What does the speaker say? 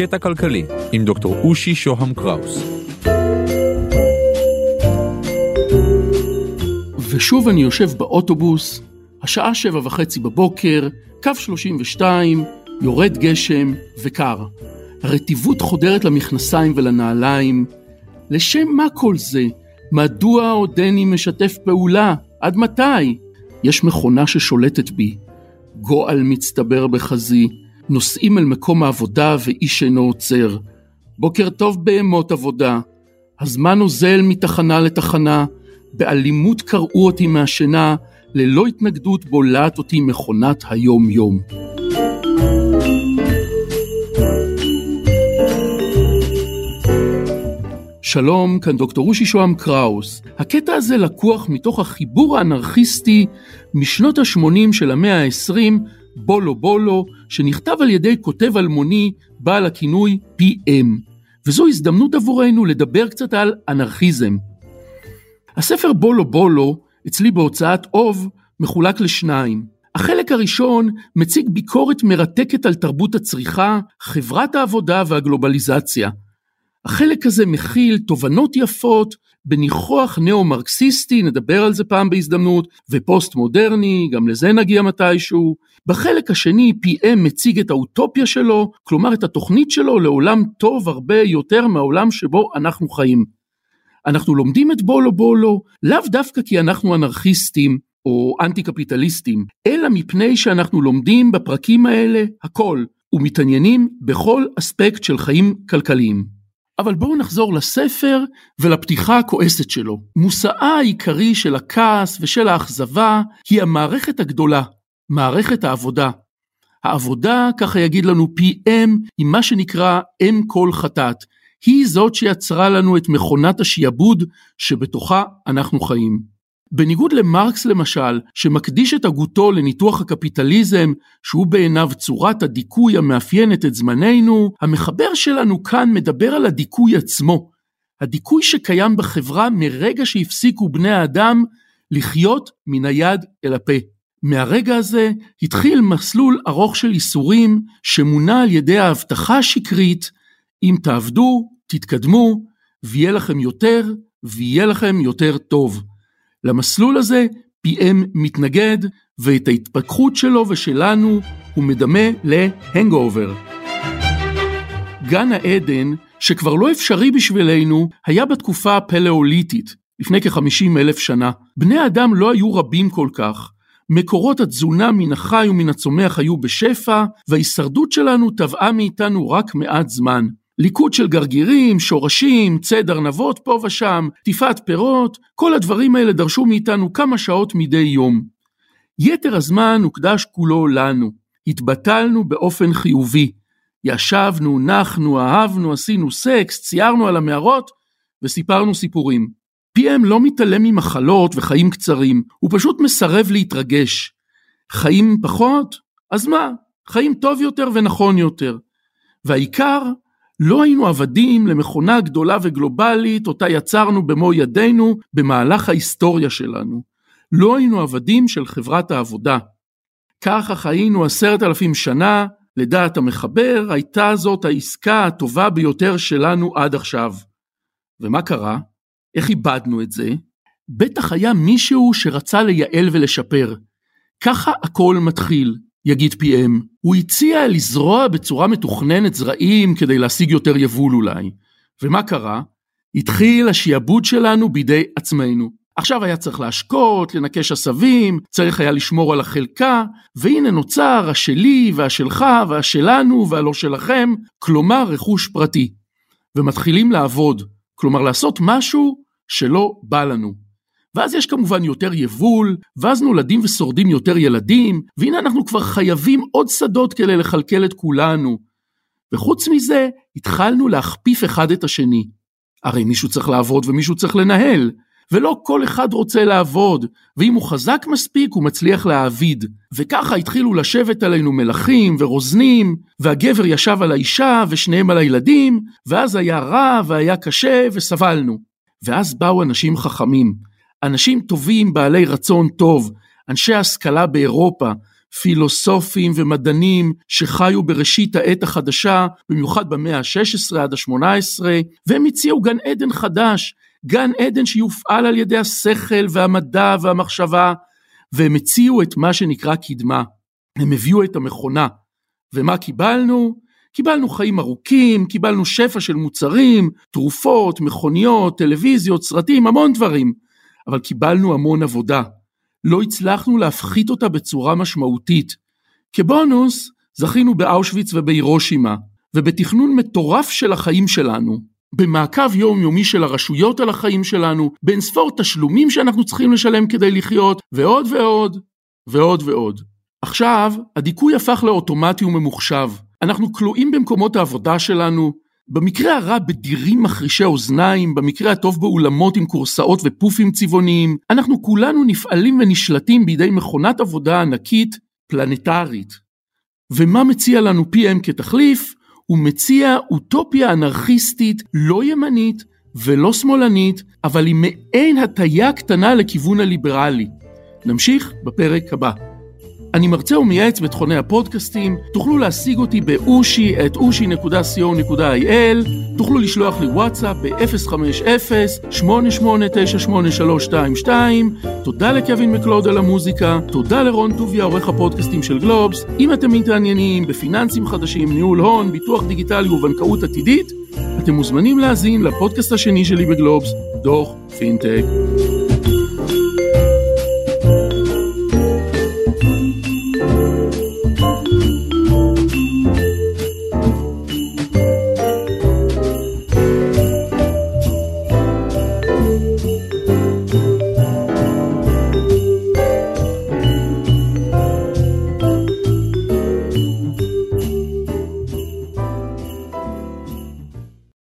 קטע כלכלי עם דוקטור אושי שוהם קראוס. ושוב אני יושב באוטובוס, השעה שבע וחצי בבוקר, קו 32, יורד גשם וקר. הרטיבות חודרת למכנסיים ולנעליים. לשם מה כל זה? מדוע עודני משתף פעולה? עד מתי? יש מכונה ששולטת בי. גועל מצטבר בחזי, נוסעים אל מקום העבודה ואיש אינו עוצר. בוקר טוב בהמות עבודה. הזמן אוזל מתחנה לתחנה, באלימות קרעו אותי מהשינה, ללא התנגדות בולעת אותי מכונת היום-יום. שלום, כאן דוקטור רושי שוהם קראוס. הקטע הזה לקוח מתוך החיבור האנרכיסטי משנות ה-80 של המאה ה-20, בולו בולו, שנכתב על ידי כותב אלמוני בעל הכינוי PM. וזו הזדמנות עבורנו לדבר קצת על אנרכיזם. הספר בולו בולו, אצלי בהוצאת אוב, מחולק לשניים. החלק הראשון מציג ביקורת מרתקת על תרבות הצריכה, חברת העבודה והגלובליזציה. החלק הזה מכיל תובנות יפות בניחוח נאו-מרקסיסטי, נדבר על זה פעם בהזדמנות, ופוסט מודרני, גם לזה נגיע מתישהו. בחלק השני PM מציג את האוטופיה שלו, כלומר את התוכנית שלו לעולם טוב הרבה יותר מהעולם שבו אנחנו חיים. אנחנו לומדים את בולו בולו לאו דווקא כי אנחנו אנרכיסטים או אנטי קפיטליסטים, אלא מפני שאנחנו לומדים בפרקים האלה הכל ומתעניינים בכל אספקט של חיים כלכליים. אבל בואו נחזור לספר ולפתיחה הכועסת שלו. מושאה העיקרי של הכעס ושל האכזבה היא המערכת הגדולה, מערכת העבודה. העבודה, ככה יגיד לנו PM, היא מה שנקרא אם כל חטאת. היא זאת שיצרה לנו את מכונת השיעבוד שבתוכה אנחנו חיים. בניגוד למרקס למשל, שמקדיש את הגותו לניתוח הקפיטליזם, שהוא בעיניו צורת הדיכוי המאפיינת את זמננו, המחבר שלנו כאן מדבר על הדיכוי עצמו. הדיכוי שקיים בחברה מרגע שהפסיקו בני האדם לחיות מן היד אל הפה. מהרגע הזה התחיל מסלול ארוך של איסורים שמונע על ידי ההבטחה השקרית, אם תעבדו, תתקדמו, ויהיה לכם יותר, ויהיה לכם יותר טוב. למסלול הזה PM מתנגד, ואת ההתפתחות שלו ושלנו הוא מדמה להנגאובר. גן העדן, שכבר לא אפשרי בשבילנו, היה בתקופה הפלאוליטית, לפני כ-50 אלף שנה. בני האדם לא היו רבים כל כך. מקורות התזונה מן החי ומן הצומח היו בשפע, וההישרדות שלנו טבעה מאיתנו רק מעט זמן. ליקוט של גרגירים, שורשים, ציד ארנבות פה ושם, טיפת פירות, כל הדברים האלה דרשו מאיתנו כמה שעות מדי יום. יתר הזמן הוקדש כולו לנו. התבטלנו באופן חיובי. ישבנו, נחנו, אהבנו, עשינו סקס, ציירנו על המערות וסיפרנו סיפורים. PM לא מתעלם ממחלות וחיים קצרים, הוא פשוט מסרב להתרגש. חיים פחות? אז מה? חיים טוב יותר ונכון יותר. והעיקר, לא היינו עבדים למכונה גדולה וגלובלית אותה יצרנו במו ידינו במהלך ההיסטוריה שלנו. לא היינו עבדים של חברת העבודה. ככה חיינו עשרת אלפים שנה, לדעת המחבר, הייתה זאת העסקה הטובה ביותר שלנו עד עכשיו. ומה קרה? איך איבדנו את זה? בטח היה מישהו שרצה לייעל ולשפר. ככה הכל מתחיל. יגיד PM. הוא הציע לזרוע בצורה מתוכננת זרעים כדי להשיג יותר יבול אולי. ומה קרה? התחיל השיעבוד שלנו בידי עצמנו. עכשיו היה צריך להשקות, לנקש עשבים, צריך היה לשמור על החלקה, והנה נוצר השלי והשלך והשלנו והלא שלכם, כלומר רכוש פרטי. ומתחילים לעבוד, כלומר לעשות משהו שלא בא לנו. ואז יש כמובן יותר יבול, ואז נולדים ושורדים יותר ילדים, והנה אנחנו כבר חייבים עוד שדות כדי לכלכל את כולנו. וחוץ מזה, התחלנו להכפיף אחד את השני. הרי מישהו צריך לעבוד ומישהו צריך לנהל, ולא כל אחד רוצה לעבוד, ואם הוא חזק מספיק הוא מצליח להעביד. וככה התחילו לשבת עלינו מלכים ורוזנים, והגבר ישב על האישה ושניהם על הילדים, ואז היה רע והיה קשה וסבלנו. ואז באו אנשים חכמים, אנשים טובים בעלי רצון טוב, אנשי השכלה באירופה, פילוסופים ומדענים שחיו בראשית העת החדשה, במיוחד במאה ה-16 עד ה-18, והם הציעו גן עדן חדש, גן עדן שיופעל על ידי השכל והמדע והמחשבה, והם הציעו את מה שנקרא קדמה. הם הביאו את המכונה. ומה קיבלנו? קיבלנו חיים ארוכים, קיבלנו שפע של מוצרים, תרופות, מכוניות, טלוויזיות, סרטים, המון דברים. אבל קיבלנו המון עבודה. לא הצלחנו להפחית אותה בצורה משמעותית. כבונוס, זכינו באושוויץ ובהירושימה, ובתכנון מטורף של החיים שלנו, במעקב יומיומי של הרשויות על החיים שלנו, באין ספור תשלומים שאנחנו צריכים לשלם כדי לחיות, ועוד ועוד, ועוד ועוד. עכשיו, הדיכוי הפך לאוטומטי וממוחשב. אנחנו כלואים במקומות העבודה שלנו, במקרה הרע בדירים מחרישי אוזניים, במקרה הטוב באולמות עם כורסאות ופופים צבעוניים, אנחנו כולנו נפעלים ונשלטים בידי מכונת עבודה ענקית, פלנטרית. ומה מציע לנו PM כתחליף? הוא מציע אוטופיה אנרכיסטית לא ימנית ולא שמאלנית, אבל עם מעין הטיה קטנה לכיוון הליברלי. נמשיך בפרק הבא. אני מרצה ומייעץ בתכוני הפודקאסטים, תוכלו להשיג אותי באושי את אושי.co.il, תוכלו לשלוח לי וואטסאפ ב-050-8898322, תודה לקווין מקלוד על המוזיקה, תודה לרון טוביה עורך הפודקאסטים של גלובס, אם אתם מתעניינים בפיננסים חדשים, ניהול הון, ביטוח דיגיטלי ובנקאות עתידית, אתם מוזמנים להאזין לפודקאסט השני שלי בגלובס, דוח פינטק.